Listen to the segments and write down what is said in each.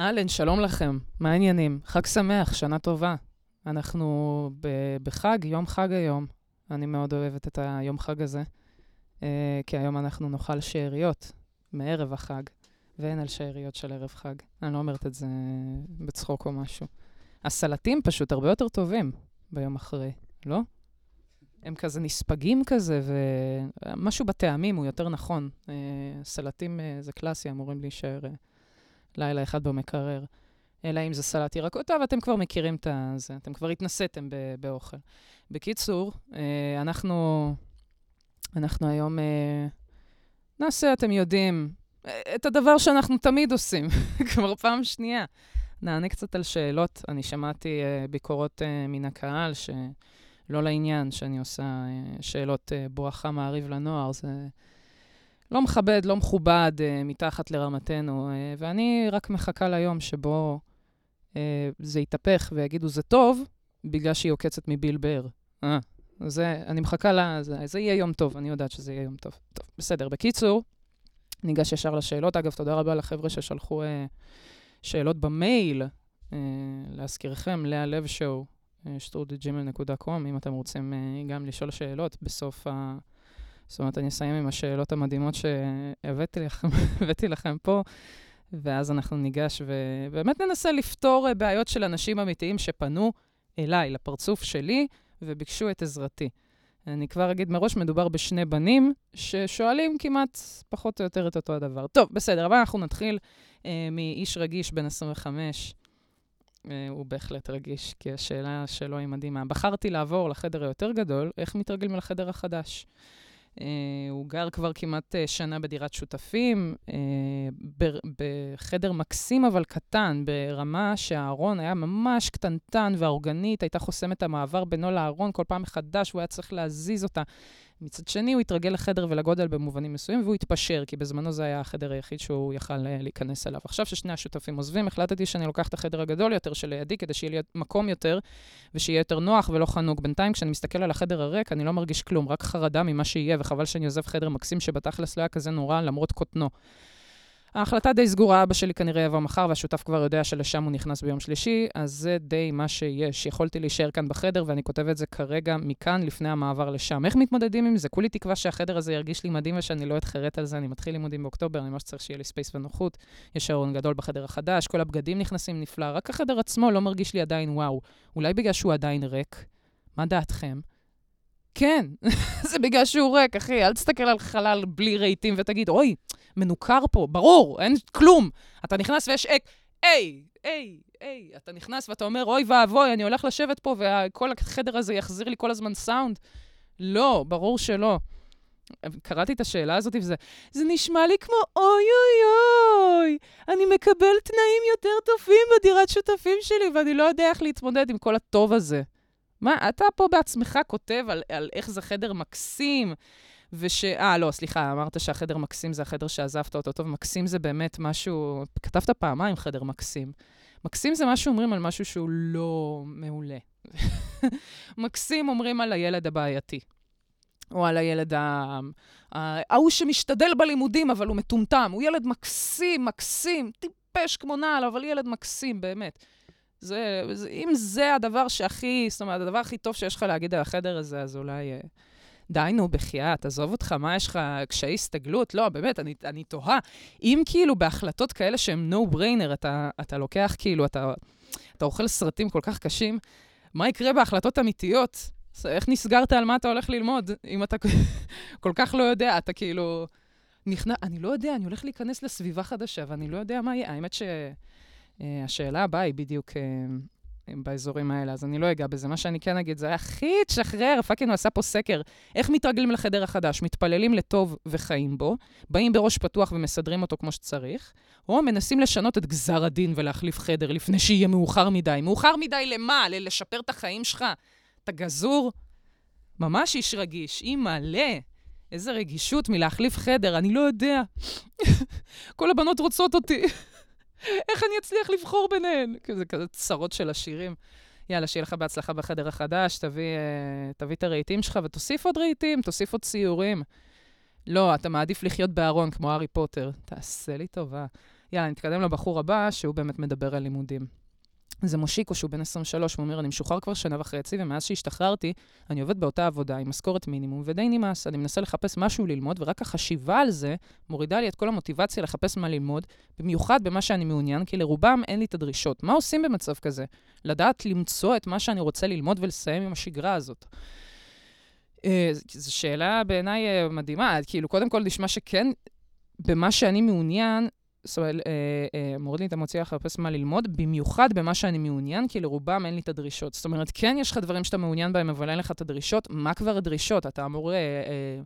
אהלן, שלום לכם. מה העניינים? חג שמח, שנה טובה. אנחנו ב- בחג, יום חג היום. אני מאוד אוהבת את היום חג הזה, אה, כי היום אנחנו נאכל שאריות מערב החג, ואין על שאריות של ערב חג. אני לא אומרת את זה בצחוק או משהו. הסלטים פשוט הרבה יותר טובים ביום אחרי, לא? הם כזה נספגים כזה, ומשהו בטעמים הוא יותר נכון. אה, סלטים אה, זה קלאסי, אמורים להישאר אה, לילה אחד במקרר. אלא אם זה סלט ירקות, טוב, אתם כבר מכירים את זה, אתם כבר התנסיתם באוכל. בקיצור, אנחנו, אנחנו היום נעשה, אתם יודעים, את הדבר שאנחנו תמיד עושים, כבר פעם שנייה. נענה קצת על שאלות. אני שמעתי ביקורות מן הקהל, ש... לא לעניין שאני עושה אה, שאלות אה, בואכה מעריב לנוער. זה לא מכבד, לא מכובד, אה, מתחת לרמתנו. ואני רק מחכה ליום שבו זה יתהפך ויגידו, זה טוב, בגלל שהיא עוקצת מביל בר. אה, זה, אני מחכה ל... זה, זה יהיה יום טוב, אני יודעת שזה יהיה יום טוב. טוב, בסדר. בקיצור, ניגש ישר לשאלות. אגב, תודה רבה לחבר'ה ששלחו אה, שאלות במייל. אה, להזכירכם, לאה לב שואו, שטרודג'ימל.קום, אם אתם רוצים אה, גם לשאול שאלות בסוף ה... זאת אומרת, אני אסיים עם השאלות המדהימות שהבאתי לכם, לכם פה, ואז אנחנו ניגש ובאמת ננסה לפתור בעיות של אנשים אמיתיים שפנו אליי, לפרצוף שלי, וביקשו את עזרתי. אני כבר אגיד מראש, מדובר בשני בנים ששואלים כמעט פחות או יותר את אותו הדבר. טוב, בסדר, אבל אנחנו נתחיל אה, מאיש רגיש בן 25, אה, הוא בהחלט רגיש, כי השאלה שלו היא מדהימה. בחרתי לעבור לחדר היותר גדול, איך מתרגלים לחדר החדש? Uh, הוא גר כבר כמעט uh, שנה בדירת שותפים, uh, בחדר מקסים אבל קטן, ברמה שהארון היה ממש קטנטן ואורגנית, הייתה חוסמת המעבר בינו לארון כל פעם מחדש, והוא היה צריך להזיז אותה. מצד שני, הוא התרגל לחדר ולגודל במובנים מסוימים, והוא התפשר, כי בזמנו זה היה החדר היחיד שהוא יכל אה, להיכנס אליו. עכשיו ששני השותפים עוזבים, החלטתי שאני לוקח את החדר הגדול יותר שלידי, כדי שיהיה לי מקום יותר, ושיהיה יותר נוח ולא חנוק. בינתיים, כשאני מסתכל על החדר הריק, אני לא מרגיש כלום, רק חרדה ממה שיהיה, וחבל שאני עוזב חדר מקסים שבתכלס לא היה כזה נורא, למרות קוטנו. ההחלטה די סגורה, אבא שלי כנראה יבוא מחר, והשותף כבר יודע שלשם הוא נכנס ביום שלישי, אז זה די מה שיש. יכולתי להישאר כאן בחדר, ואני כותב את זה כרגע מכאן, לפני המעבר לשם. איך מתמודדים עם זה? כולי תקווה שהחדר הזה ירגיש לי מדהים ושאני לא אתחרט על זה. אני מתחיל לימודים באוקטובר, אני ממש צריך שיהיה לי space ונוחות. יש ארון גדול בחדר החדש, כל הבגדים נכנסים נפלא, רק החדר עצמו לא מרגיש לי עדיין וואו. אולי בגלל שהוא עדיין ריק? מה דעתכם? כן, זה בגלל שהוא ריק, אחי. אל תסתכל על חלל בלי רהיטים ותגיד, אוי, מנוכר פה, ברור, אין כלום. אתה נכנס ויש אק, היי, היי, היי, אתה נכנס ואתה אומר, אוי ואבוי, אני הולך לשבת פה וכל החדר הזה יחזיר לי כל הזמן סאונד. לא, ברור שלא. קראתי את השאלה הזאת וזה, זה נשמע לי כמו אוי אוי אוי, אני מקבל תנאים יותר טובים בדירת שותפים שלי ואני לא יודע איך להתמודד עם כל הטוב הזה. מה, אתה פה בעצמך כותב על, על איך זה חדר מקסים, וש... אה, לא, סליחה, אמרת שהחדר מקסים זה החדר שעזבת אותו. טוב, מקסים זה באמת משהו... כתבת פעמיים חדר מקסים. מקסים זה מה שאומרים על משהו שהוא לא מעולה. מקסים אומרים על הילד הבעייתי. או על הילד ההוא שמשתדל בלימודים, אבל הוא מטומטם. הוא ילד מקסים, מקסים, טיפש כמו נעל, אבל ילד מקסים, באמת. זה, זה, אם זה הדבר שהכי, זאת אומרת, הדבר הכי טוב שיש לך להגיד על החדר הזה, אז אולי... אה, די, נו, בחייאת, עזוב אותך, מה יש לך, קשיי הסתגלות? לא, באמת, אני, אני תוהה. אם כאילו בהחלטות כאלה שהן no-brainer, אתה, אתה לוקח כאילו, אתה, אתה אוכל סרטים כל כך קשים, מה יקרה בהחלטות אמיתיות? איך נסגרת על מה אתה הולך ללמוד, אם אתה כל כך לא יודע, אתה כאילו... נכנע, אני לא יודע, אני הולך להיכנס לסביבה חדשה, ואני לא יודע מה יהיה. האמת שהשאלה הבאה היא בדיוק אה, באזורים האלה, אז אני לא אגע בזה. מה שאני כן אגיד, זה היה הכי תשחרר, fucking הוא עשה פה סקר. איך מתרגלים לחדר החדש? מתפללים לטוב וחיים בו, באים בראש פתוח ומסדרים אותו כמו שצריך, או מנסים לשנות את גזר הדין ולהחליף חדר לפני שיהיה מאוחר מדי. מאוחר מדי למה? לשפר את החיים שלך? אתה גזור? ממש איש רגיש, אי מלא. איזה רגישות מלהחליף חדר, אני לא יודע. כל הבנות רוצות אותי. איך אני אצליח לבחור ביניהן? כזה כזה צרות של השירים. יאללה, שיהיה לך בהצלחה בחדר החדש, תביא, uh, תביא את הרהיטים שלך ותוסיף עוד רהיטים, תוסיף עוד ציורים. לא, אתה מעדיף לחיות בארון כמו הארי פוטר. תעשה לי טובה. יאללה, נתקדם לבחור הבא, שהוא באמת מדבר על לימודים. זה מושיקו, שהוא בן 23, הוא אומר, אני משוחרר כבר שנה וחצי, ומאז שהשתחררתי, אני עובד באותה עבודה עם משכורת מינימום, ודי נמאס. אני מנסה לחפש משהו ללמוד, ורק החשיבה על זה מורידה לי את כל המוטיבציה לחפש מה ללמוד, במיוחד במה שאני מעוניין, כי לרובם אין לי את הדרישות. מה עושים במצב כזה? לדעת למצוא את מה שאני רוצה ללמוד ולסיים עם השגרה הזאת. אה, זו שאלה בעיניי אה, מדהימה. כאילו, קודם כל, נשמע שכן, במה שאני מעוניין, אומרת, אה, אה, מוריד לי את המוציא לחפש מה ללמוד, במיוחד במה שאני מעוניין, כי לרובם אין לי את הדרישות. זאת אומרת, כן יש לך דברים שאתה מעוניין בהם, אבל אין לך את הדרישות. מה כבר הדרישות? אתה אמור אה, אה,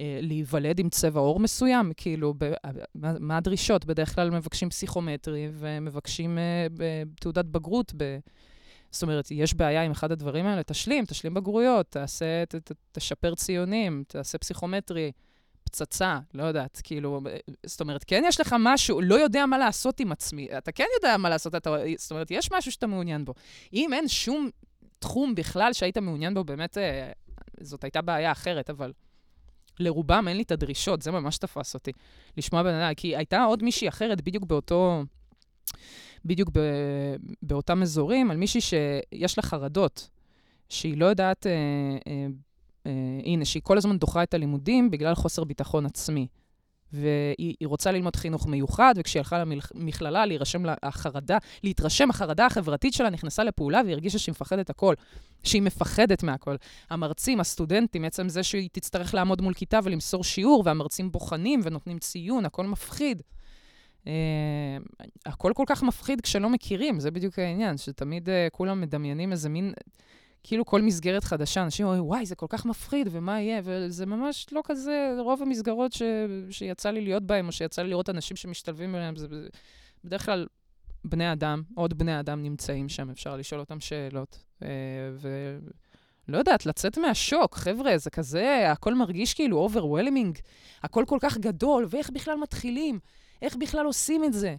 אה, להיוולד עם צבע עור מסוים? כאילו, ב, מה, מה הדרישות? בדרך כלל מבקשים פסיכומטרי ומבקשים אה, תעודת בגרות. ב, זאת אומרת, יש בעיה עם אחד הדברים האלה, תשלים, תשלים בגרויות, תעשה, ת, ת, תשפר ציונים, תעשה פסיכומטרי. פצצה, לא יודעת, כאילו, זאת אומרת, כן יש לך משהו, לא יודע מה לעשות עם עצמי, אתה כן יודע מה לעשות, אתה, זאת אומרת, יש משהו שאתה מעוניין בו. אם אין שום תחום בכלל שהיית מעוניין בו, באמת, אה, זאת הייתה בעיה אחרת, אבל לרובם אין לי את הדרישות, זה ממש תפס אותי, לשמוע בן אדם, כי הייתה עוד מישהי אחרת בדיוק באותו... בדיוק ב, באותם אזורים, על מישהי שיש לה חרדות, שהיא לא יודעת אה, אה, אה, הנה, שהיא כל הזמן דוחה את הלימודים בגלל חוסר ביטחון עצמי. והיא רוצה ללמוד חינוך מיוחד, וכשהיא הלכה למכללה, להירשם לחרדה, להתרשם, החרדה החברתית שלה נכנסה לפעולה והיא הרגישה שהיא מפחדת הכל, שהיא מפחדת מהכל. המרצים, הסטודנטים, עצם זה שהיא תצטרך לעמוד מול כיתה ולמסור שיעור, והמרצים בוחנים ונותנים ציון, הכל מפחיד. Uh, הכל כל כך מפחיד כשלא מכירים, זה בדיוק העניין, שתמיד uh, כולם מדמיינים איזה מין... כאילו כל מסגרת חדשה, אנשים אומרים, וואי, זה כל כך מפחיד, ומה יהיה? וזה ממש לא כזה, רוב המסגרות ש... שיצא לי להיות בהן, או שיצא לי לראות אנשים שמשתלבים ביניהם, זה בדרך כלל בני אדם, עוד בני אדם נמצאים שם, אפשר לשאול אותם שאלות. אה, ו... לא יודעת, לצאת מהשוק, חבר'ה, זה כזה, הכל מרגיש כאילו overwhelming, הכל כל כך גדול, ואיך בכלל מתחילים? איך בכלל עושים את זה?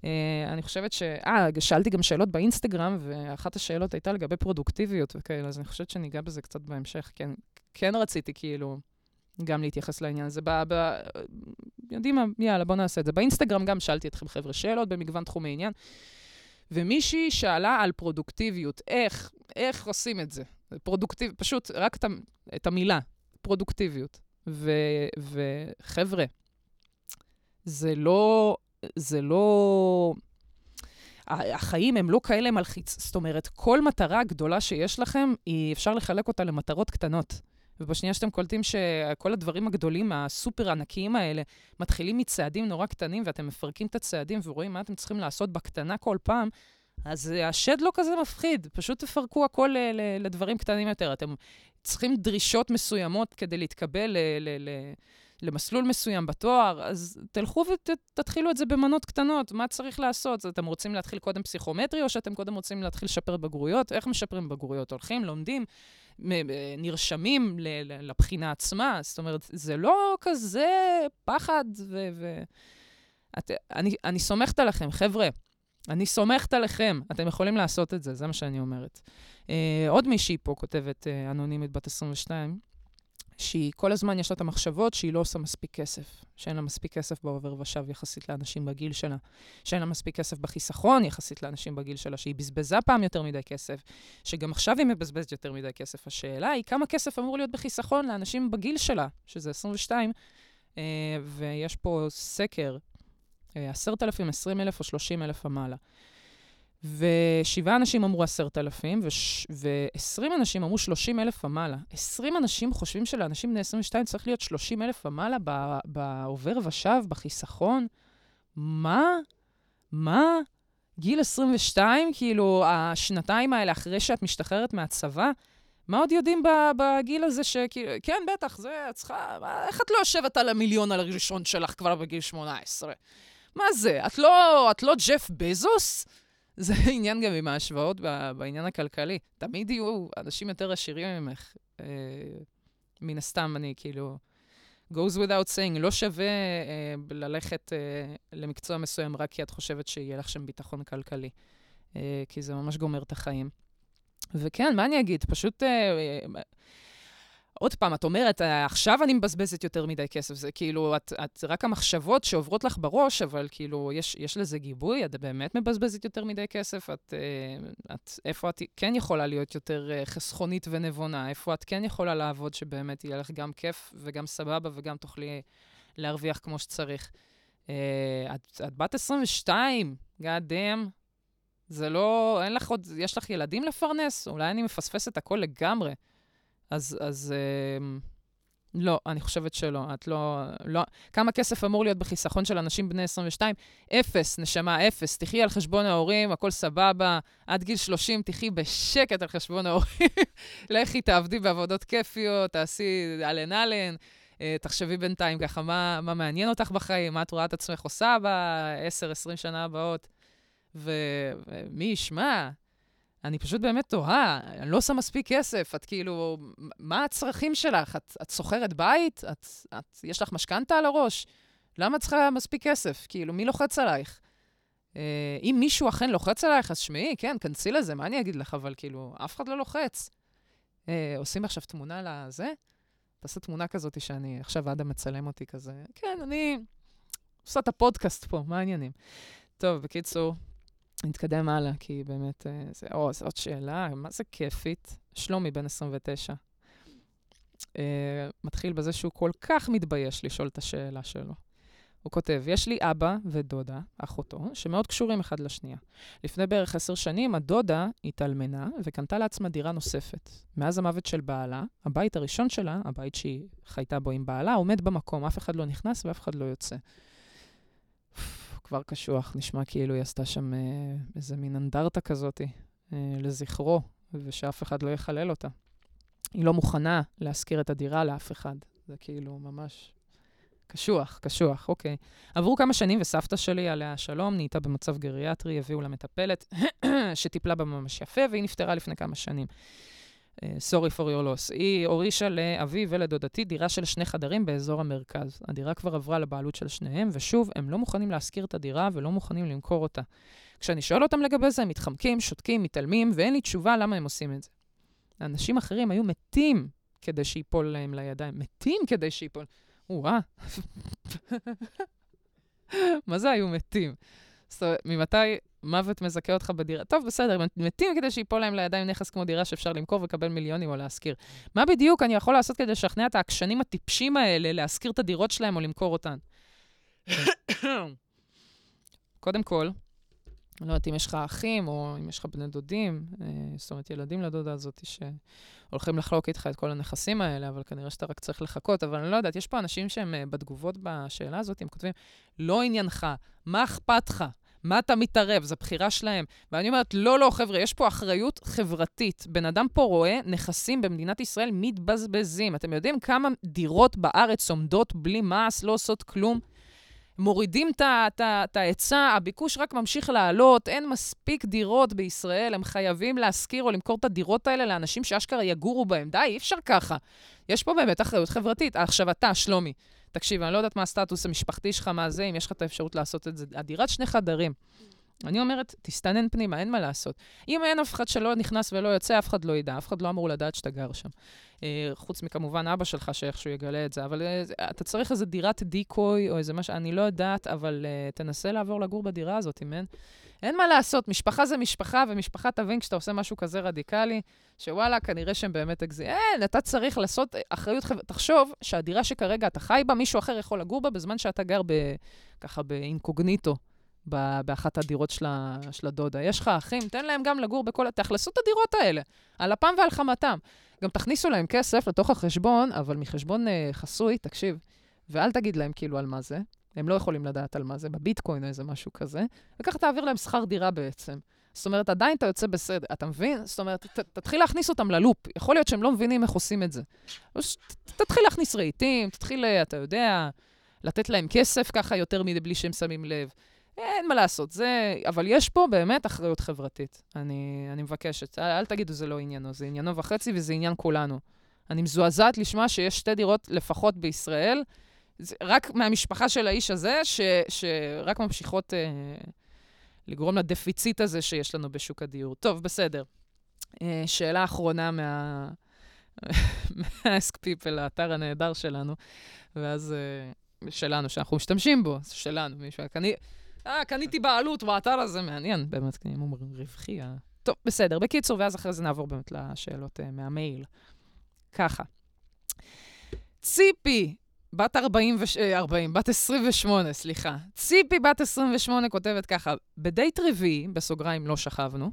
אה, אני חושבת ש... אה, שאלתי גם שאלות באינסטגרם, ואחת השאלות הייתה לגבי פרודוקטיביות וכאלה, אז אני חושבת שניגע בזה קצת בהמשך. כן, כן רציתי כאילו גם להתייחס לעניין הזה. ב... ב... יודעים מה, יאללה, בואו נעשה את זה. באינסטגרם גם שאלתי אתכם, חבר'ה, שאלות במגוון תחומי עניין, ומישהי שאלה על פרודוקטיביות, איך, איך עושים את זה? פרודוקטיב, פשוט רק את, את המילה, פרודוקטיביות. ו... וחבר'ה, זה לא זה לא... החיים הם לא כאלה מלחיץ. זאת אומרת, כל מטרה גדולה שיש לכם, היא, אפשר לחלק אותה למטרות קטנות. ובשנייה שאתם קולטים שכל הדברים הגדולים, הסופר ענקיים האלה, מתחילים מצעדים נורא קטנים, ואתם מפרקים את הצעדים ורואים מה אתם צריכים לעשות בקטנה כל פעם, אז השד לא כזה מפחיד. פשוט תפרקו הכל לדברים קטנים יותר. אתם צריכים דרישות מסוימות כדי להתקבל ל... ל, ל למסלול מסוים בתואר, אז תלכו ותתחילו את זה במנות קטנות. מה צריך לעשות? אתם רוצים להתחיל קודם פסיכומטרי, או שאתם קודם רוצים להתחיל לשפר בגרויות? איך משפרים בגרויות? הולכים, לומדים, נרשמים לבחינה עצמה. זאת אומרת, זה לא כזה פחד ו... ו... את, אני, אני סומכת עליכם, חבר'ה. אני סומכת עליכם, אתם יכולים לעשות את זה, זה מה שאני אומרת. Uh, עוד מישהי פה כותבת, uh, אנונימית בת 22, שהיא כל הזמן יש לה את המחשבות שהיא לא עושה מספיק כסף, שאין לה מספיק כסף בעובר ושב יחסית לאנשים בגיל שלה, שאין לה מספיק כסף בחיסכון יחסית לאנשים בגיל שלה, שהיא בזבזה פעם יותר מדי כסף, שגם עכשיו היא מבזבזת יותר מדי כסף. השאלה היא כמה כסף אמור להיות בחיסכון לאנשים בגיל שלה, שזה 22, אה, ויש פה סקר, 10,000, 20,000 או 30,000 ומעלה. ושבעה אנשים אמרו עשרת אלפים, ועשרים אנשים אמרו שלושים אלף ומעלה. עשרים אנשים חושבים שלאנשים בני 22 צריך להיות שלושים אלף ומעלה בעובר ושב, בחיסכון. מה? מה? גיל 22, כאילו, השנתיים האלה אחרי שאת משתחררת מהצבא, מה עוד יודעים בגיל הזה שכאילו, כן, בטח, זה, את צריכה, איך את לא יושבת על המיליון על הראשון שלך כבר בגיל 18? מה זה, את לא, את לא ג'ף בזוס? זה עניין גם עם ההשוואות בעניין הכלכלי. תמיד יהיו אנשים יותר עשירים ממך. אה, מן הסתם, אני כאילו... goes without saying, לא שווה אה, ללכת אה, למקצוע מסוים רק כי את חושבת שיהיה לך שם ביטחון כלכלי. אה, כי זה ממש גומר את החיים. וכן, מה אני אגיד? פשוט... אה, עוד פעם, את אומרת, עכשיו אני מבזבזת יותר מדי כסף. זה כאילו, את, את רק המחשבות שעוברות לך בראש, אבל כאילו, יש, יש לזה גיבוי, את באמת מבזבזת יותר מדי כסף, את, אה, את, איפה את כן יכולה להיות יותר אה, חסכונית ונבונה, איפה את כן יכולה לעבוד שבאמת יהיה לך גם כיף וגם סבבה וגם תוכלי להרוויח כמו שצריך. אה, את, את בת 22, God damn, זה לא, אין לך עוד, יש לך ילדים לפרנס? אולי אני מפספסת הכל לגמרי. אז, אז אה, לא, אני חושבת שלא. את לא, לא... כמה כסף אמור להיות בחיסכון של אנשים בני 22? אפס, נשמה, אפס. תחי על חשבון ההורים, הכל סבבה. עד גיל 30 תחי בשקט על חשבון ההורים. לכי, תעבדי בעבודות כיפיות, תעשי אלן אלן. אה, תחשבי בינתיים ככה, מה, מה מעניין אותך בחיים, מה את רואה את עצמך עושה ב-10-20 שנה הבאות. ומי ישמע, אני פשוט באמת תוהה, אני לא עושה מספיק כסף, את כאילו, מה הצרכים שלך? את, את שוכרת בית? את, את, יש לך משכנתה על הראש? למה את צריכה מספיק כסף? כאילו, מי לוחץ עלייך? אה, אם מישהו אכן לוחץ עלייך, אז שמעי, כן, כנסי לזה, מה אני אגיד לך? אבל כאילו, אף אחד לא לוחץ. אה, עושים עכשיו תמונה לזה? תעשה תמונה כזאת שאני, עכשיו אדם מצלם אותי כזה. כן, אני עושה את הפודקאסט פה, מה העניינים? טוב, בקיצור, נתקדם הלאה, כי באמת, אה, זה, או, עוד שאלה, מה זה כיפית? שלומי, בן 29. Uh, אה, מתחיל בזה שהוא כל כך מתבייש לשאול את השאלה שלו. הוא כותב, יש לי אבא ודודה, אחותו, שמאוד קשורים אחד לשנייה. לפני בערך עשר שנים, הדודה התאלמנה וקנתה לעצמה דירה נוספת. מאז המוות של בעלה, הבית הראשון שלה, הבית שהיא חייתה בו עם בעלה, עומד במקום, אף אחד לא נכנס ואף אחד לא יוצא. כבר קשוח, נשמע כאילו היא עשתה שם אה, איזה מין אנדרטה כזאת אה, לזכרו, ושאף אחד לא יחלל אותה. היא לא מוכנה להשכיר את הדירה לאף אחד. זה כאילו ממש קשוח, קשוח, אוקיי. עברו כמה שנים וסבתא שלי, עליה השלום, נהייתה במצב גריאטרי, הביאו לה מטפלת שטיפלה בה ממש יפה, והיא נפטרה לפני כמה שנים. סורי פור יור לוס. היא הורישה לאבי ולדודתי דירה של שני חדרים באזור המרכז. הדירה כבר עברה לבעלות של שניהם, ושוב, הם לא מוכנים להשכיר את הדירה ולא מוכנים למכור אותה. כשאני שואל אותם לגבי זה, הם מתחמקים, שותקים, מתעלמים, ואין לי תשובה למה הם עושים את זה. אנשים אחרים היו מתים כדי שיפול להם לידיים. מתים כדי שיפול... או-אה. מה זה היו מתים? זאת אומרת, ממתי מוות מזכה אותך בדירה? טוב, בסדר, מתים כדי שיפול להם לידיים נכס כמו דירה שאפשר למכור ולקבל מיליונים או להשכיר. מה בדיוק אני יכול לעשות כדי לשכנע את העקשנים הטיפשים האלה להשכיר את הדירות שלהם או למכור אותן? קודם כל, אני לא יודעת אם יש לך אחים או אם יש לך בני דודים, אה, זאת אומרת, ילדים לדודה הזאת שהולכים לחלוק איתך את כל הנכסים האלה, אבל כנראה שאתה רק צריך לחכות. אבל אני לא יודעת, יש פה אנשים שהם אה, בתגובות בשאלה הזאת, הם כותבים, לא עניינך, מה אכפת? מה אתה מתערב? זו בחירה שלהם. ואני אומרת, לא, לא, חבר'ה, יש פה אחריות חברתית. בן אדם פה רואה נכסים במדינת ישראל מתבזבזים. אתם יודעים כמה דירות בארץ עומדות בלי מס, לא עושות כלום? מורידים את ההיצע, הביקוש רק ממשיך לעלות, אין מספיק דירות בישראל, הם חייבים להשכיר או למכור את הדירות האלה לאנשים שאשכרה יגורו בהם. די, אי אפשר ככה. יש פה באמת אחריות חברתית. עכשיו אתה, שלומי, תקשיב, אני לא יודעת מה הסטטוס המשפחתי שלך, מה זה, אם יש לך את האפשרות לעשות את זה. הדירת שני חדרים. אני אומרת, תסתנן פנימה, אין מה לעשות. אם אין אף אחד שלא נכנס ולא יוצא, אף אחד לא ידע, אף אחד לא אמור לדעת שאתה גר שם. אה, חוץ מכמובן אבא שלך, שאיכשהו יגלה את זה, אבל אה, אתה צריך איזה דירת דיקוי או איזה משהו, אני לא יודעת, אבל אה, תנסה לעבור לגור בדירה הזאת, אם אין. אין מה לעשות, משפחה זה משפחה, ומשפחה תבין כשאתה עושה משהו כזה רדיקלי, שוואלה, כנראה שהם באמת אגזי... אין, אתה צריך לעשות אחריות חברתית. תחשוב שהדירה שכרגע אתה חי בה, מישהו אחר יכול לגור בה בזמן שאתה גר ב... ככה באינקוגניטו. באחת הדירות של, של הדודה. יש לך אחים, תן להם גם לגור בכל... תאכלסו את הדירות האלה, על אפם ועל חמתם. גם תכניסו להם כסף לתוך החשבון, אבל מחשבון uh, חסוי, תקשיב, ואל תגיד להם כאילו על מה זה, הם לא יכולים לדעת על מה זה, בביטקוין או איזה משהו כזה, וככה תעביר להם שכר דירה בעצם. זאת אומרת, עדיין אתה יוצא בסדר, אתה מבין? זאת אומרת, ת, תתחיל להכניס אותם ללופ. יכול להיות שהם לא מבינים איך עושים את זה. תתחיל להכניס רהיטים, תתחיל, אתה יודע, לתת להם כסף ככה יותר מדי בלי שהם שמים לב. אין מה לעשות, זה... אבל יש פה באמת אחריות חברתית. אני, אני מבקשת. אל, אל תגידו זה לא עניינו, זה עניינו וחצי וזה עניין כולנו. אני מזועזעת לשמוע שיש שתי דירות לפחות בישראל, רק מהמשפחה של האיש הזה, ש, שרק ממשיכות אה, לגרום לדפיציט הזה שיש לנו בשוק הדיור. טוב, בסדר. אה, שאלה אחרונה מה... מאסק פיפל, האתר הנהדר שלנו, ואז, uh, שלנו, שאנחנו משתמשים בו, זה שלנו, מישהו, קני, אה, קניתי בעלות באתר הזה, מעניין, באמת, כי אם הוא רווחי. טוב, בסדר. בקיצור, ואז אחרי זה נעבור באמת לשאלות uh, מהמייל. ככה. ציפי, בת 40, ו... 40, בת 28, סליחה. ציפי, בת 28, כותבת ככה, בדייט רביעי, בסוגריים לא שכבנו,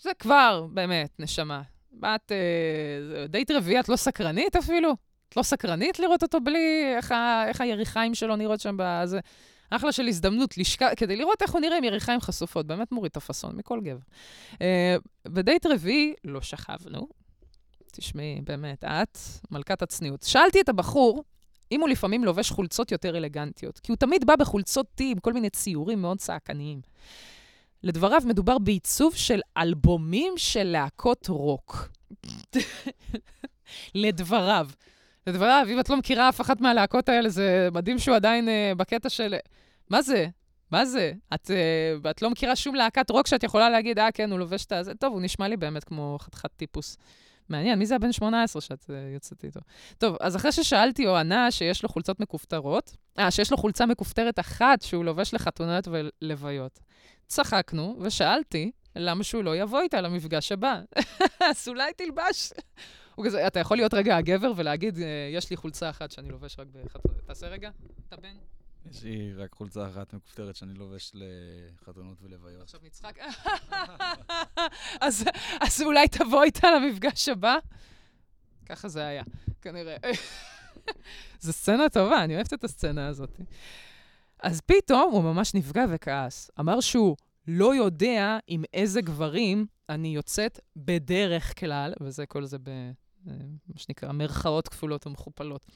זה כבר, באמת, נשמה. בת... אה, דייט רביעי, את לא סקרנית אפילו? את לא סקרנית לראות אותו בלי... איך, ה... איך היריחיים שלו נראות שם בזה? אחלה של הזדמנות לשק... כדי לראות איך הוא נראה עם יריחיים חשופות. באמת מוריד את הפאסון מכל גבר. אה, בדייט רביעי לא שכבנו. תשמעי, באמת, את מלכת הצניעות. שאלתי את הבחור אם הוא לפעמים לובש חולצות יותר אלגנטיות, כי הוא תמיד בא בחולצות טי עם כל מיני ציורים מאוד צעקניים. לדבריו, מדובר בעיצוב של אלבומים של להקות רוק. לדבריו. לדבריו, אם את לא מכירה אף אחת מהלהקות האלה, זה מדהים שהוא עדיין uh, בקטע של... מה זה? מה זה? את, uh, את לא מכירה שום להקת רוק שאת יכולה להגיד, אה, כן, הוא לובש את הזה. טוב, הוא נשמע לי באמת כמו חתיכת טיפוס. מעניין, מי זה הבן 18 שאת uh, יוצאת איתו? טוב, אז אחרי ששאלתי, הוא ענה שיש לו חולצות מכופתרות, אה, שיש לו חולצה מכופתרת אחת שהוא לובש לחתונות ולוויות. צחקנו, ושאלתי למה שהוא לא יבוא איתה למפגש הבא. אז אולי תלבש. הוא כזה, אתה יכול להיות רגע הגבר ולהגיד, אה, יש לי חולצה אחת שאני לובש רק בחתונות. תעשה רגע, אתה בן. יש לי רק חולצה אחת מכופתרת שאני לובש לחתונות ולוויות. עכשיו נצחק. אז, אולי תבוא איתה למפגש הבא? ככה זה היה, כנראה. זו סצנה טובה, אני אוהבת את הסצנה הזאת. אז פתאום הוא ממש נפגע וכעס. אמר שהוא לא יודע עם איזה גברים אני יוצאת בדרך כלל, וזה כל זה ב... אה, שנקרא, מרכאות כפולות ומכופלות.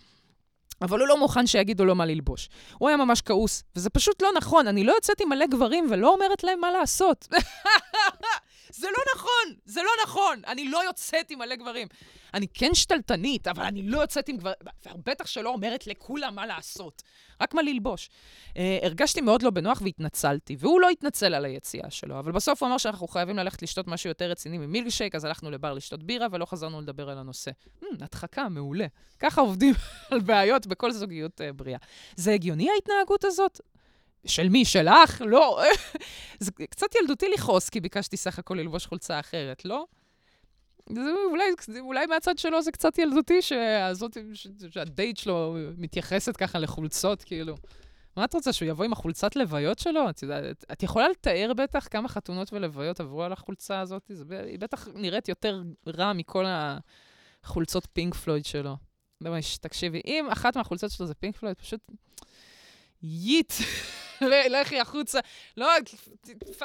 אבל הוא לא מוכן שיגידו לו מה ללבוש. הוא היה ממש כעוס, וזה פשוט לא נכון. אני לא יוצאת עם מלא גברים ולא אומרת להם מה לעשות. זה לא נכון, זה לא נכון. אני לא יוצאת עם מלא גברים. אני כן שתלטנית, אבל אני לא יוצאת עם גברים, ובטח שלא אומרת לכולם מה לעשות, רק מה ללבוש. Uh, הרגשתי מאוד לא בנוח והתנצלתי, והוא לא התנצל על היציאה שלו, אבל בסוף הוא אמר שאנחנו חייבים ללכת לשתות משהו יותר רציני ממילקשייק, אז הלכנו לבר לשתות בירה ולא חזרנו לדבר על הנושא. Hmm, הדחקה, מעולה. ככה עובדים על בעיות בכל זוגיות uh, בריאה. זה הגיוני ההתנהגות הזאת? של מי? שלך? לא. זה קצת ילדותי לכעוס, כי ביקשתי סך הכל ללבוש חולצה אחרת, לא? זה אולי, אולי מהצד שלו זה קצת ילדותי, שהזאת, שהדייט שלו מתייחסת ככה לחולצות, כאילו. מה את רוצה, שהוא יבוא עם החולצת לוויות שלו? את יודעת, את יכולה לתאר בטח כמה חתונות ולוויות עברו על החולצה הזאת? זה, היא בטח נראית יותר רע מכל החולצות פינק פלויד שלו. תקשיבי, אם אחת מהחולצות שלו זה פינק פלויד, פשוט yeet. לכי החוצה. לא,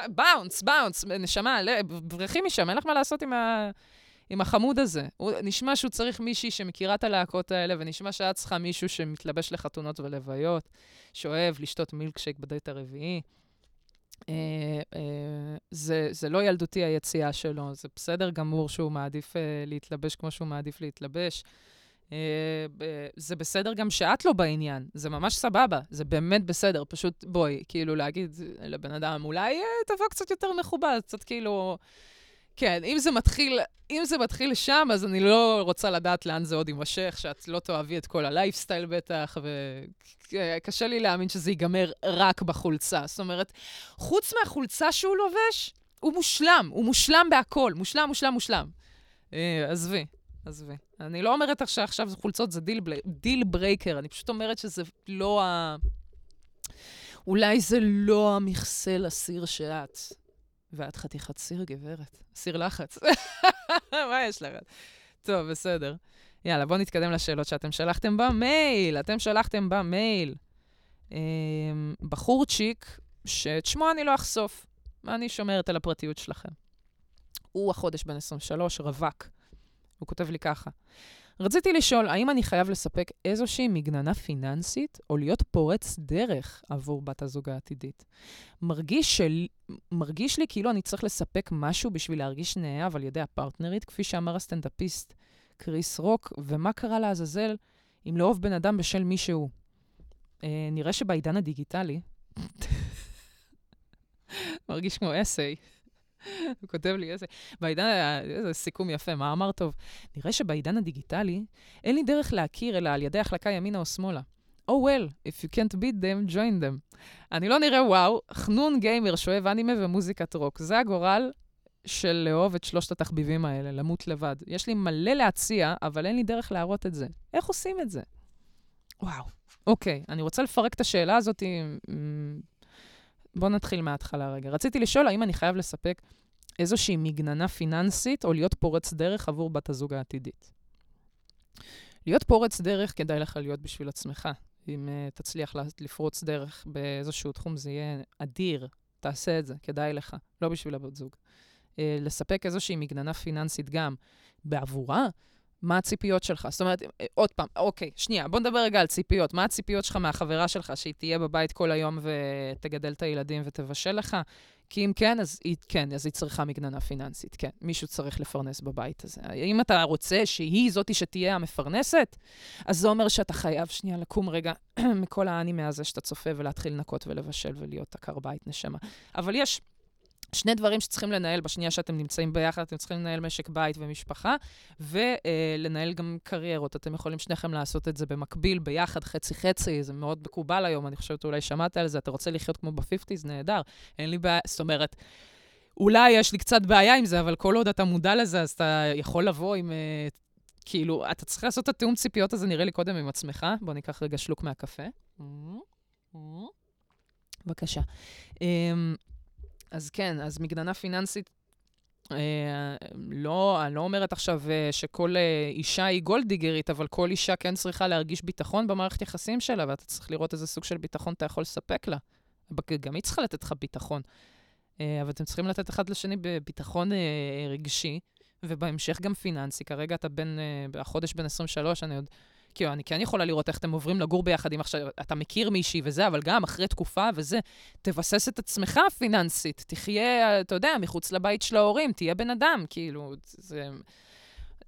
bounce, bounce, נשמה, ברחי משם, אין לך מה לעשות עם, ה, עם החמוד הזה. הוא, נשמע שהוא צריך מישהי שמכירה את הלהקות האלה, ונשמע שאת צריכה מישהו שמתלבש לחתונות ולוויות, שאוהב לשתות מילקשייק בדייט הרביעי. אה, אה, זה, זה לא ילדותי היציאה שלו, זה בסדר גמור שהוא מעדיף אה, להתלבש כמו שהוא מעדיף להתלבש. אה, זה בסדר גם שאת לא בעניין, זה ממש סבבה, זה באמת בסדר. פשוט בואי, כאילו להגיד לבן אדם, אולי אה, תבוא קצת יותר מכובד, קצת כאילו... כן, אם זה מתחיל, אם זה מתחיל שם, אז אני לא רוצה לדעת לאן זה עוד יימשך, שאת לא תאהבי את כל הלייפסטייל בטח, וקשה לי להאמין שזה ייגמר רק בחולצה. זאת אומרת, חוץ מהחולצה שהוא לובש, הוא מושלם, הוא מושלם בהכל, מושלם, מושלם, מושלם. אה, עזבי, עזבי. אני לא אומרת לך שעכשיו חולצות זה דיל, בל... deal breaker, אני פשוט אומרת שזה לא ה... אולי זה לא המכסה לסיר שאת. ואת חתיכת סיר, גברת. סיר לחץ. מה יש לך? טוב, בסדר. יאללה, בואו נתקדם לשאלות שאתם שלחתם במייל. אתם שלחתם במייל. אה, בחורצ'יק, שאת שמו אני לא אחשוף. אני שומרת על הפרטיות שלכם. הוא החודש בן 23, רווק. הוא כותב לי ככה: רציתי לשאול, האם אני חייב לספק איזושהי מגננה פיננסית, או להיות פורץ דרך עבור בת הזוג העתידית? מרגיש, של... מרגיש לי כאילו אני צריך לספק משהו בשביל להרגיש נאהב על ידי הפרטנרית, כפי שאמר הסטנדאפיסט קריס רוק, ומה קרה לעזאזל אם לאהוב בן אדם בשל מי שהוא? אה, נראה שבעידן הדיגיטלי, מרגיש כמו אסיי. הוא כותב לי איזה... בעידן, איזה סיכום יפה, מאמר טוב. נראה שבעידן הדיגיטלי אין לי דרך להכיר אלא על ידי החלקה ימינה או שמאלה. Oh well, if you can't beat them, join them. אני לא נראה וואו, חנון גיימר שואב אנימה ומוזיקת רוק. זה הגורל של לאהוב את שלושת התחביבים האלה, למות לבד. יש לי מלא להציע, אבל אין לי דרך להראות את זה. איך עושים את זה? וואו. אוקיי, אני רוצה לפרק את השאלה הזאת. בואו נתחיל מההתחלה רגע. רציתי לשאול האם אני חייב לספק איזושהי מגננה פיננסית או להיות פורץ דרך עבור בת הזוג העתידית. להיות פורץ דרך כדאי לך להיות בשביל עצמך. אם uh, תצליח לפרוץ דרך באיזשהו תחום, זה יהיה אדיר. תעשה את זה, כדאי לך, לא בשביל הבת זוג. Uh, לספק איזושהי מגננה פיננסית גם בעבורה, מה הציפיות שלך? זאת אומרת, אה, עוד פעם, אוקיי, שנייה, בוא נדבר רגע על ציפיות. מה הציפיות שלך מהחברה שלך, שהיא תהיה בבית כל היום ותגדל את הילדים ותבשל לך? כי אם כן, אז היא, כן, אז היא צריכה מגננה פיננסית, כן. מישהו צריך לפרנס בבית הזה. אם אתה רוצה שהיא זאתי שתהיה המפרנסת, אז זה אומר שאתה חייב שנייה לקום רגע מכל האנימה הזה שאתה צופה ולהתחיל לנקות ולבשל ולהיות עקר בית נשמה. אבל יש... שני דברים שצריכים לנהל בשנייה שאתם נמצאים ביחד, אתם צריכים לנהל משק בית ומשפחה, ולנהל גם קריירות. אתם יכולים שניכם לעשות את זה במקביל, ביחד, חצי-חצי, זה מאוד מקובל היום, אני חושבת אולי שמעת על זה, אתה רוצה לחיות כמו ב-50's, נהדר. אין לי בעיה, זאת אומרת, אולי יש לי קצת בעיה עם זה, אבל כל עוד אתה מודע לזה, אז אתה יכול לבוא עם... אה, כאילו, אתה צריך לעשות את התיאום ציפיות הזה, נראה לי קודם עם עצמך. בוא ניקח רגע שלוק מהקפה. בבקשה. אמ, אז כן, אז מגננה פיננסית, אה, לא, אני לא אומרת עכשיו אה, שכל אה, אישה היא גולדיגרית, אבל כל אישה כן צריכה להרגיש ביטחון במערכת יחסים שלה, ואתה צריך לראות איזה סוג של ביטחון אתה יכול לספק לה. גם היא צריכה לתת לך ביטחון. אה, אבל אתם צריכים לתת אחד לשני בביטחון אה, רגשי, ובהמשך גם פיננסי. כרגע אתה בן, אה, החודש בן 23, אני עוד... כאילו, אני כן יכולה לראות איך אתם עוברים לגור ביחד, אם עכשיו אתה מכיר מישהי וזה, אבל גם אחרי תקופה וזה, תבסס את עצמך פיננסית. תחיה, אתה יודע, מחוץ לבית של ההורים, תהיה בן אדם, כאילו, זה...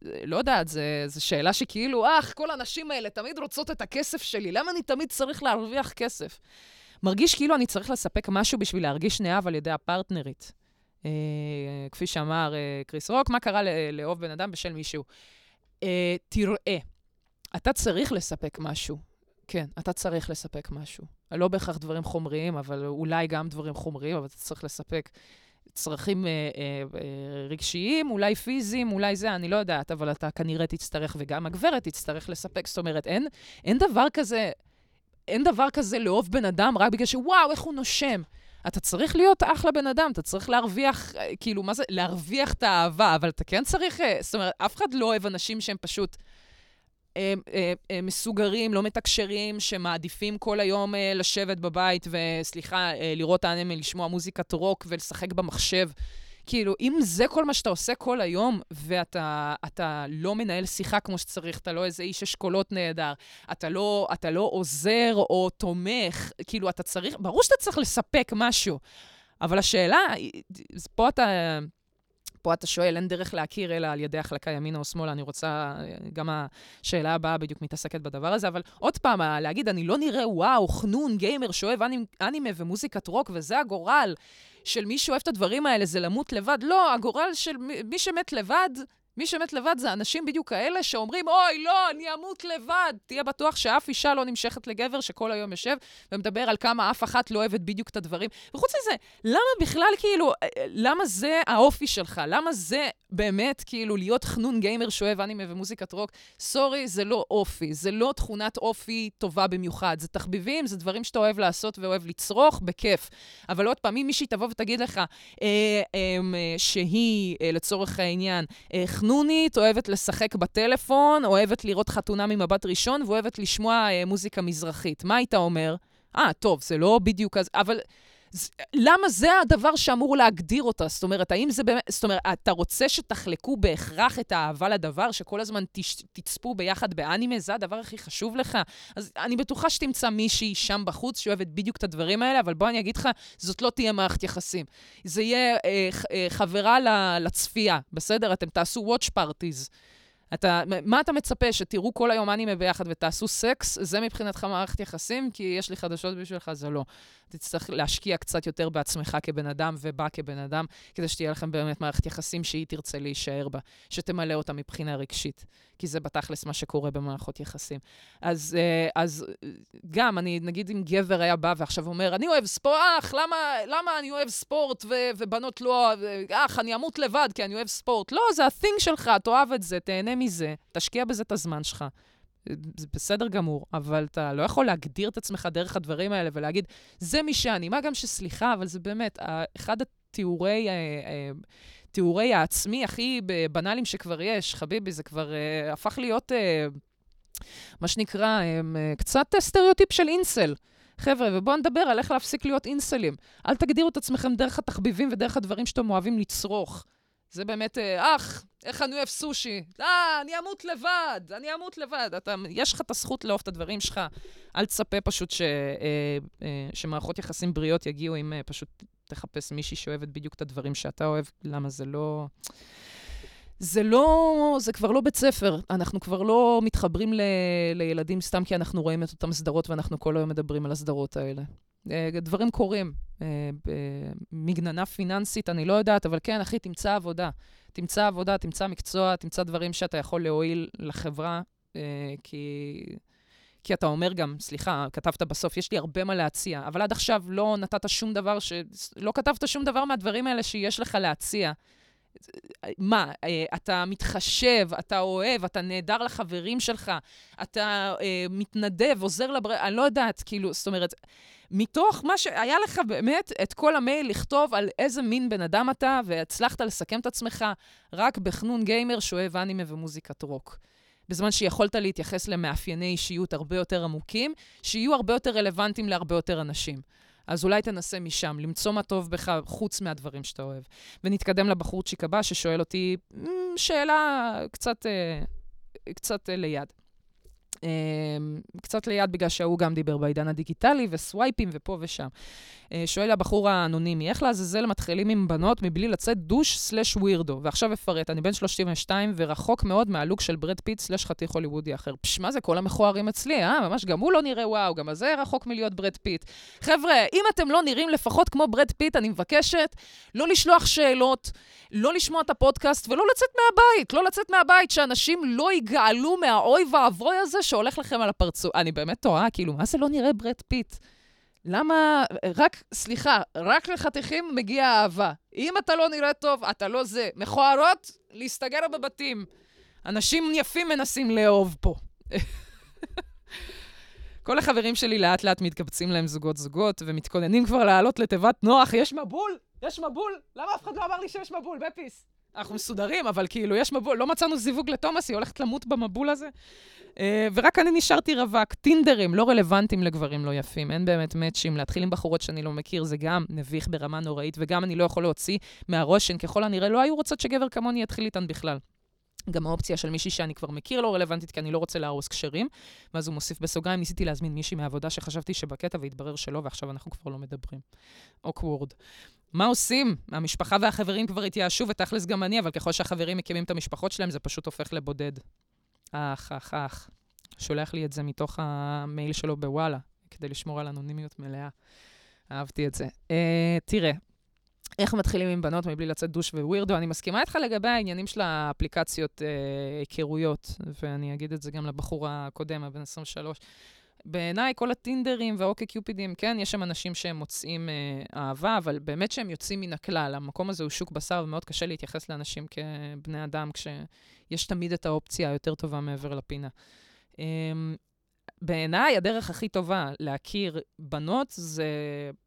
לא יודעת, זו שאלה שכאילו, אך, כל הנשים האלה תמיד רוצות את הכסף שלי, למה אני תמיד צריך להרוויח כסף? מרגיש כאילו אני צריך לספק משהו בשביל להרגיש נאהב על ידי הפרטנרית. אה, כפי שאמר אה, קריס רוק, מה קרה לאהוב בן אדם בשל מישהו? אה, תראה, אתה צריך לספק משהו. כן, אתה צריך לספק משהו. לא בהכרח דברים חומריים, אבל אולי גם דברים חומריים, אבל אתה צריך לספק צרכים אה, אה, אה, רגשיים, אולי פיזיים, אולי זה, אני לא יודעת, אבל אתה כנראה תצטרך, וגם הגברת תצטרך לספק. זאת אומרת, אין, אין דבר כזה, אין דבר כזה לאהוב בן אדם רק בגלל שוואו, איך הוא נושם. אתה צריך להיות אחלה בן אדם, אתה צריך להרוויח, אה, כאילו, מה זה? להרוויח את האהבה, אבל אתה כן צריך, אה, זאת אומרת, אף אחד לא אוהב אנשים שהם פשוט... הם, הם מסוגרים, לא מתקשרים, שמעדיפים כל היום אה, לשבת בבית וסליחה, אה, לראות אנימה, לשמוע מוזיקת רוק ולשחק במחשב. כאילו, אם זה כל מה שאתה עושה כל היום, ואתה לא מנהל שיחה כמו שצריך, אתה לא איזה איש אשכולות נהדר, אתה לא, אתה לא עוזר או תומך, כאילו, אתה צריך, ברור שאתה צריך לספק משהו. אבל השאלה, פה אתה... פה אתה שואל, אין דרך להכיר אלא על ידי החלקה ימינה או שמאלה. אני רוצה, גם השאלה הבאה בדיוק מתעסקת בדבר הזה, אבל עוד פעם, להגיד, אני לא נראה, וואו, חנון, גיימר, שואב אנימה ומוזיקת רוק, וזה הגורל של מי שאוהב את הדברים האלה, זה למות לבד. לא, הגורל של מי שמת לבד, מי שמת לבד זה אנשים בדיוק כאלה שאומרים, אוי, לא, אני אמות לבד. תהיה בטוח שאף אישה לא נמשכת לגבר שכל היום יושב ומדבר על כמה אף אחת לא אוהבת בדיוק את הדברים. וחוץ מזה, למה בכלל, כאילו, למה זה האופי שלך? למה זה באמת, כאילו, להיות חנון גיימר שאוהב אנימה ומוזיקת רוק? סורי, זה לא אופי, זה לא תכונת אופי טובה במיוחד. זה תחביבים, זה דברים שאתה אוהב לעשות ואוהב לצרוך, בכיף. אבל עוד פעם, אם מישהי תבוא ותגיד לך אה, אה, אה, שהיא, אה, לצורך העניין, אה, חנונית, אוהבת לשחק בטלפון, אוהבת לראות חתונה ממבט ראשון ואוהבת לשמוע אה, מוזיקה מזרחית. מה היית אומר? אה, טוב, זה לא בדיוק אז... אבל... למה זה הדבר שאמור להגדיר אותה? זאת אומרת, האם זה באמת... זאת אומרת, אתה רוצה שתחלקו בהכרח את האהבה לדבר, שכל הזמן תש, תצפו ביחד באנימה? זה הדבר הכי חשוב לך? אז אני בטוחה שתמצא מישהי שם בחוץ שאוהבת בדיוק את הדברים האלה, אבל בוא אני אגיד לך, זאת לא תהיה מערכת יחסים. זה יהיה אה, אה, חברה לצפייה, בסדר? אתם תעשו watch parties. אתה, מה אתה מצפה, שתראו כל היום אנימה ביחד ותעשו סקס? זה מבחינתך מערכת יחסים? כי יש לי חדשות בשבילך, זה לא. תצטרך להשקיע קצת יותר בעצמך כבן אדם ובה כבן אדם, כדי שתהיה לכם באמת מערכת יחסים שהיא תרצה להישאר בה, שתמלא אותה מבחינה רגשית. כי זה בתכלס מה שקורה במערכות יחסים. אז, אה, אז גם, אני, נגיד אם גבר היה בא ועכשיו אומר, אני אוהב ספורט, אח, למה, למה אני אוהב ספורט ו, ובנות לא, אח, אני אמות לבד כי אני אוהב ספורט. לא, זה ה-thing שלך, תאהב את זה, תהנה מזה, תשקיע בזה את הזמן שלך. זה בסדר גמור, אבל אתה לא יכול להגדיר את עצמך דרך הדברים האלה ולהגיד, זה מי שאני. מה גם שסליחה, אבל זה באמת, אחד התיאורי, אה, אה, תיאורי העצמי הכי בנאליים שכבר יש, חביבי, זה כבר uh, הפך להיות, מה שנקרא, קצת סטריאוטיפ של אינסל. חבר'ה, ובואו נדבר על איך להפסיק להיות אינסלים. אל תגדירו את עצמכם דרך התחביבים ודרך הדברים שאתם אוהבים לצרוך. זה באמת, אח, איך אני אוהב סושי? אה, אני אמות לבד, אני אמות לבד. אתה, יש לך את הזכות לאהוב את הדברים שלך. אל תצפה פשוט ש, אה, אה, שמערכות יחסים בריאות יגיעו אם אה, פשוט תחפש מישהי שאוהבת בדיוק את הדברים שאתה אוהב. למה זה לא... זה לא, זה כבר לא בית ספר. אנחנו כבר לא מתחברים ל, לילדים סתם כי אנחנו רואים את אותן סדרות ואנחנו כל היום מדברים על הסדרות האלה. אה, דברים קורים. אה, מגננה פיננסית, אני לא יודעת, אבל כן, אחי, תמצא עבודה. תמצא עבודה, תמצא מקצוע, תמצא דברים שאתה יכול להועיל לחברה, אה, כי... כי אתה אומר גם, סליחה, כתבת בסוף, יש לי הרבה מה להציע, אבל עד עכשיו לא נתת שום דבר, ש... לא כתבת שום דבר מהדברים האלה שיש לך להציע. מה, אתה מתחשב, אתה אוהב, אתה נהדר לחברים שלך, אתה אה, מתנדב, עוזר לבר... אני לא יודעת, כאילו, זאת אומרת, מתוך מה שהיה לך באמת את כל המייל לכתוב על איזה מין בן אדם אתה, והצלחת לסכם את עצמך רק בחנון גיימר שאוהב אנימה ומוזיקת רוק. בזמן שיכולת להתייחס למאפייני אישיות הרבה יותר עמוקים, שיהיו הרבה יותר רלוונטיים להרבה יותר אנשים. אז אולי תנסה משם, למצוא מה טוב בך חוץ מהדברים שאתה אוהב. ונתקדם לבחורצ'יק הבא ששואל אותי שאלה קצת, אה, קצת אה, ליד. אמ, קצת ליד בגלל שההוא גם דיבר בעידן הדיגיטלי, וסווייפים ופה ושם. אה, שואל הבחור האנונימי, איך לעזאזל מתחילים עם בנות מבלי לצאת douche slash weirdo? ועכשיו אפרט, אני בן 32 ורחוק מאוד מהלוק של ברד פיט slash חתיך הוליוודי אחר. פש, מה זה, כל המכוערים אצלי, אה? ממש, גם הוא לא נראה וואו, גם הזה רחוק מלהיות ברד פיט. חבר'ה, אם אתם לא נראים לפחות כמו ברד פיט, אני מבקשת לא לשלוח שאלות, לא לשמוע את הפודקאסט ולא לצאת מהבית, לא לצאת מהבית, שאנשים לא ייגעלו מהאוי ואבוי הזה שהולך לכם על הפרצוף. אני באמת טועה, כאילו, מה זה לא נראה ברד פיט? למה, רק, סליחה, רק לחתיכים מגיע אהבה. אם אתה לא נראה טוב, אתה לא זה. מכוערות, להסתגר בבתים. אנשים יפים מנסים לאהוב פה. כל החברים שלי לאט לאט מתקבצים להם זוגות-זוגות ומתכוננים כבר לעלות לתיבת נוח. יש מבול! יש מבול! למה אף אחד לא אמר לי שיש מבול, בפיס? אנחנו מסודרים, אבל כאילו, יש מבול. לא מצאנו זיווג לתומאס, היא הולכת למות במבול הזה. Uh, ורק אני נשארתי רווק. טינדרים לא רלוונטיים לגברים לא יפים, אין באמת מאצ'ים. להתחיל עם בחורות שאני לא מכיר זה גם מביך ברמה נוראית, וגם אני לא יכול להוציא מהראש שהן ככל הנראה לא היו רוצות שגבר כמוני יתחיל איתן בכלל. גם האופציה של מישהי שאני כבר מכיר לא רלוונטית, כי אני לא רוצה להרוס קשרים. ואז הוא מוסיף בסוגריים, ניסיתי להזמין מישהי מהעבודה שחשבתי שבקטע, והתברר שלא, ועכשיו אנחנו כבר לא מדברים. אוקוורד. מה עושים? המשפחה והחברים כבר התייאשו, ותכלס גם אני, אבל ככל שהחברים מקימים את המשפחות שלהם, זה פשוט הופך לבודד. אך, אך, אך. שולח לי את זה מתוך המייל שלו בוואלה, כדי לשמור על אנונימיות מלאה. אהבתי את זה. Uh, תראה, איך מתחילים עם בנות מבלי לצאת דוש ווירדו? אני מסכימה איתך לגבי העניינים של האפליקציות אה, היכרויות, ואני אגיד את זה גם לבחור הקודם, הבן 23. בעיניי, כל הטינדרים והאוקיי קיופידים, כן, יש שם אנשים שהם מוצאים אה, אהבה, אבל באמת שהם יוצאים מן הכלל. המקום הזה הוא שוק בשר, ומאוד קשה להתייחס לאנשים כבני אדם, כשיש תמיד את האופציה היותר טובה מעבר לפינה. אה, בעיניי, הדרך הכי טובה להכיר בנות זה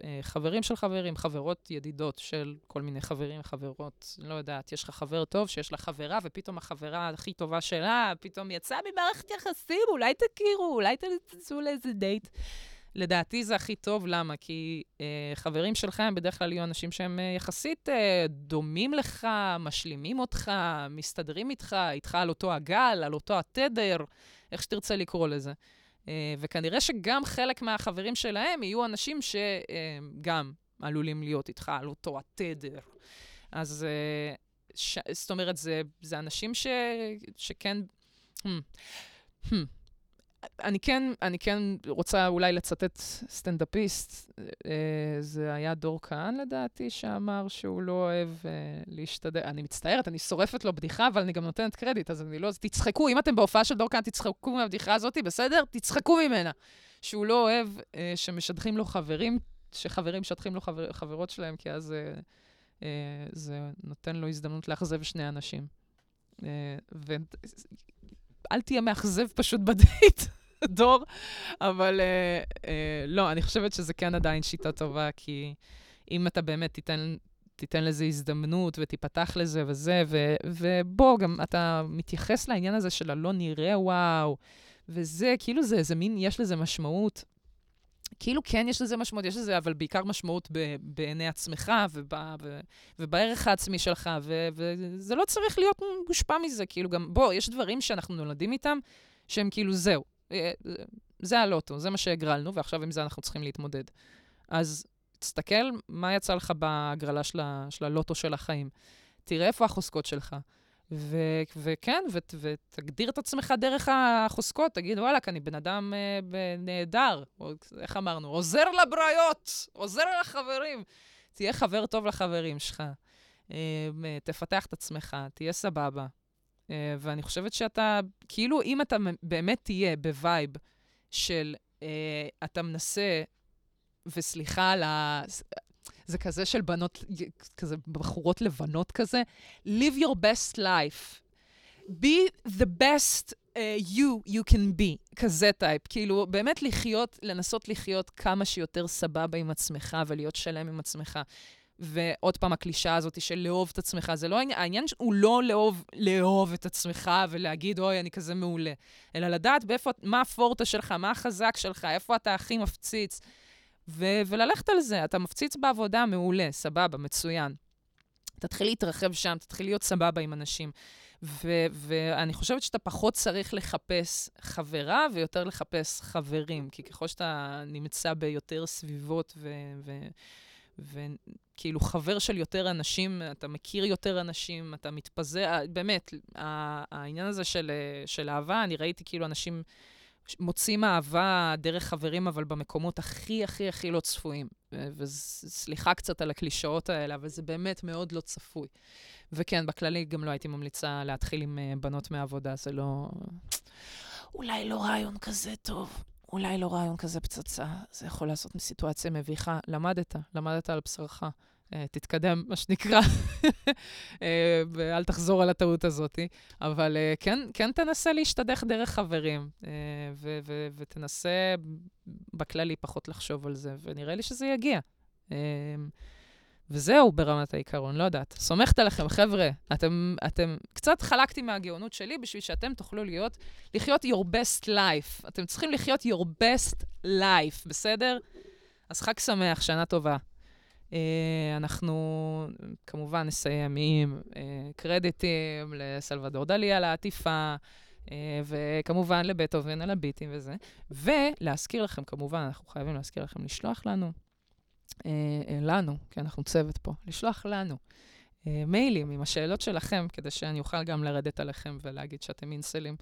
אה, חברים של חברים, חברות ידידות של כל מיני חברים, חברות, לא יודעת, יש לך חבר טוב שיש לה חברה, ופתאום החברה הכי טובה שלה, פתאום יצאה ממערכת יחסים, אולי תכירו, אולי תצאו לאיזה דייט. לדעתי זה הכי טוב, למה? כי אה, חברים שלך הם בדרך כלל יהיו אנשים שהם אה, יחסית אה, דומים לך, משלימים אותך, מסתדרים איתך, איתך על אותו הגל, על אותו התדר, איך שתרצה לקרוא לזה. אה, וכנראה שגם חלק מהחברים שלהם יהיו אנשים שגם עלולים להיות איתך על אותו התדר. אז, אה, ש... זאת אומרת, זה, זה אנשים ש... שכן... Hmm. Hmm. אני כן, אני כן רוצה אולי לצטט סטנדאפיסט. אה, זה היה דור כהן, לדעתי, שאמר שהוא לא אוהב אה, להשתדל. אני מצטערת, אני שורפת לו בדיחה, אבל אני גם נותנת קרדיט, אז אני לא... אז תצחקו, אם אתם בהופעה של דור כהן, תצחקו מהבדיחה הזאת, בסדר? תצחקו ממנה. שהוא לא אוהב אה, שמשדכים לו חברים, שחברים משדכים לו חבר, חברות שלהם, כי אז זה נותן לו הזדמנות לאכזב שני אנשים. אה, אל תהיה מאכזב פשוט בדייט, דור, אבל אה, אה, לא, אני חושבת שזה כן עדיין שיטה טובה, כי אם אתה באמת תיתן, תיתן לזה הזדמנות ותיפתח לזה וזה, ו, ובוא, גם אתה מתייחס לעניין הזה של הלא נראה וואו, וזה, כאילו זה איזה מין, יש לזה משמעות. כאילו כן יש לזה משמעות, יש לזה אבל בעיקר משמעות ב, בעיני עצמך וב, ו, ובערך העצמי שלך, ו, וזה לא צריך להיות מושפע מזה, כאילו גם, בוא, יש דברים שאנחנו נולדים איתם, שהם כאילו זהו, אה, זה הלוטו, זה מה שהגרלנו, ועכשיו עם זה אנחנו צריכים להתמודד. אז תסתכל מה יצא לך בהגרלה של, של הלוטו של החיים. תראה איפה החוזקות שלך. ו- וכן, ו- ותגדיר את עצמך דרך החוזקות, תגיד, וואלה, אני בן אדם אה, נהדר, או איך אמרנו, עוזר לבריות, עוזר לחברים. תהיה חבר טוב לחברים שלך, אה, תפתח את עצמך, תהיה סבבה. אה, ואני חושבת שאתה, כאילו, אם אתה באמת תהיה ב vibe של אה, אתה מנסה, וסליחה על ה... זה כזה של בנות, כזה בחורות לבנות כזה, live your best life. be the best uh, you you can be, כזה טייפ. כאילו, באמת לחיות, לנסות לחיות כמה שיותר סבבה עם עצמך ולהיות שלם עם עצמך. ועוד פעם, הקלישה הזאת של לאהוב את עצמך, זה לא העניין, העניין הוא לא לאהוב, לאהוב את עצמך ולהגיד, אוי, אני כזה מעולה, אלא לדעת באיפה, מה הפורטה שלך, מה החזק שלך, איפה אתה הכי מפציץ. ו- וללכת על זה. אתה מפציץ בעבודה, מעולה, סבבה, מצוין. תתחיל להתרחב שם, תתחיל להיות סבבה עם אנשים. ו- ואני חושבת שאתה פחות צריך לחפש חברה ויותר לחפש חברים, כי ככל שאתה נמצא ביותר סביבות וכאילו חבר של יותר אנשים, אתה מכיר יותר אנשים, אתה מתפזר, באמת, העניין הזה של, של אהבה, אני ראיתי כאילו אנשים... מוצאים אהבה דרך חברים, אבל במקומות הכי הכי הכי לא צפויים. וסליחה קצת על הקלישאות האלה, אבל זה באמת מאוד לא צפוי. וכן, בכללי גם לא הייתי ממליצה להתחיל עם אה, בנות מעבודה, זה לא... אולי לא רעיון כזה טוב. אולי לא רעיון כזה פצצה, זה יכול לעשות מסיטואציה מביכה. למדת, למדת על בשרך. Uh, תתקדם, מה שנקרא, uh, ואל תחזור על הטעות הזאת. אבל uh, כן, כן תנסה להשתדך דרך חברים, ו- ו- ותנסה בכללי פחות לחשוב על זה, ונראה לי שזה יגיע. וזהו ברמת העיקרון, לא יודעת. סומכת עליכם, חבר'ה. אתם, אתם, קצת חלקתי מהגאונות שלי בשביל שאתם תוכלו להיות, לחיות your best life. אתם צריכים לחיות your best life, בסדר? אז חג שמח, שנה טובה. Uh, אנחנו כמובן נסיים עם uh, קרדיטים לסלבדור דלי על העטיפה, uh, וכמובן לבטהובן על הביטים וזה. ולהזכיר לכם, כמובן, אנחנו חייבים להזכיר לכם לשלוח לנו, לנו, כי אנחנו צוות פה, לשלוח לנו אה, מיילים עם השאלות שלכם, כדי שאני אוכל גם לרדת עליכם ולהגיד שאתם אינסלים.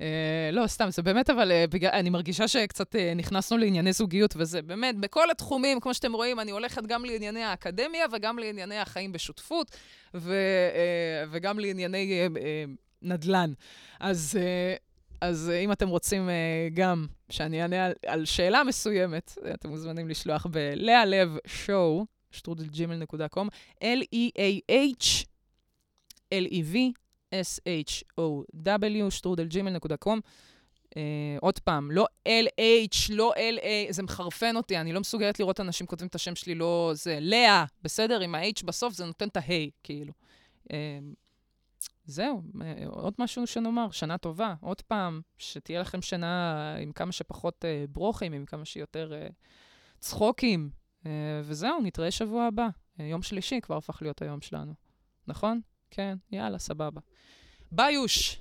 אה, לא, סתם, זה באמת, אבל אה, בגלל, אני מרגישה שקצת אה, נכנסנו לענייני זוגיות, וזה באמת, בכל התחומים, כמו שאתם רואים, אני הולכת גם לענייני האקדמיה וגם לענייני החיים בשותפות, ו, אה, וגם לענייני אה, אה, נדל"ן. אז... אה, אז אם אתם רוצים גם שאני אענה על, על שאלה מסוימת, אתם מוזמנים לשלוח בלאה לב שואו, שטרודלג'ימל.קום, L-E-A-H, L-E-V, S-H-O-W, שטרודלג'ימל.קום. Uh, עוד פעם, לא L-H, לא L-A, זה מחרפן אותי, אני לא מסוגלת לראות אנשים כותבים את השם שלי, לא זה, לאה, בסדר? עם ה-H בסוף זה נותן את ה-H, כאילו. Uh, זהו, uh, עוד משהו שנאמר, שנה טובה. עוד פעם, שתהיה לכם שנה עם כמה שפחות uh, ברוכים, עם כמה שיותר uh, צחוקים, אה, וזהו, נתראה שבוע הבא. אה, יום שלישי כבר הפך להיות היום שלנו. נכון? כן, יאללה, סבבה. ביי, יוש!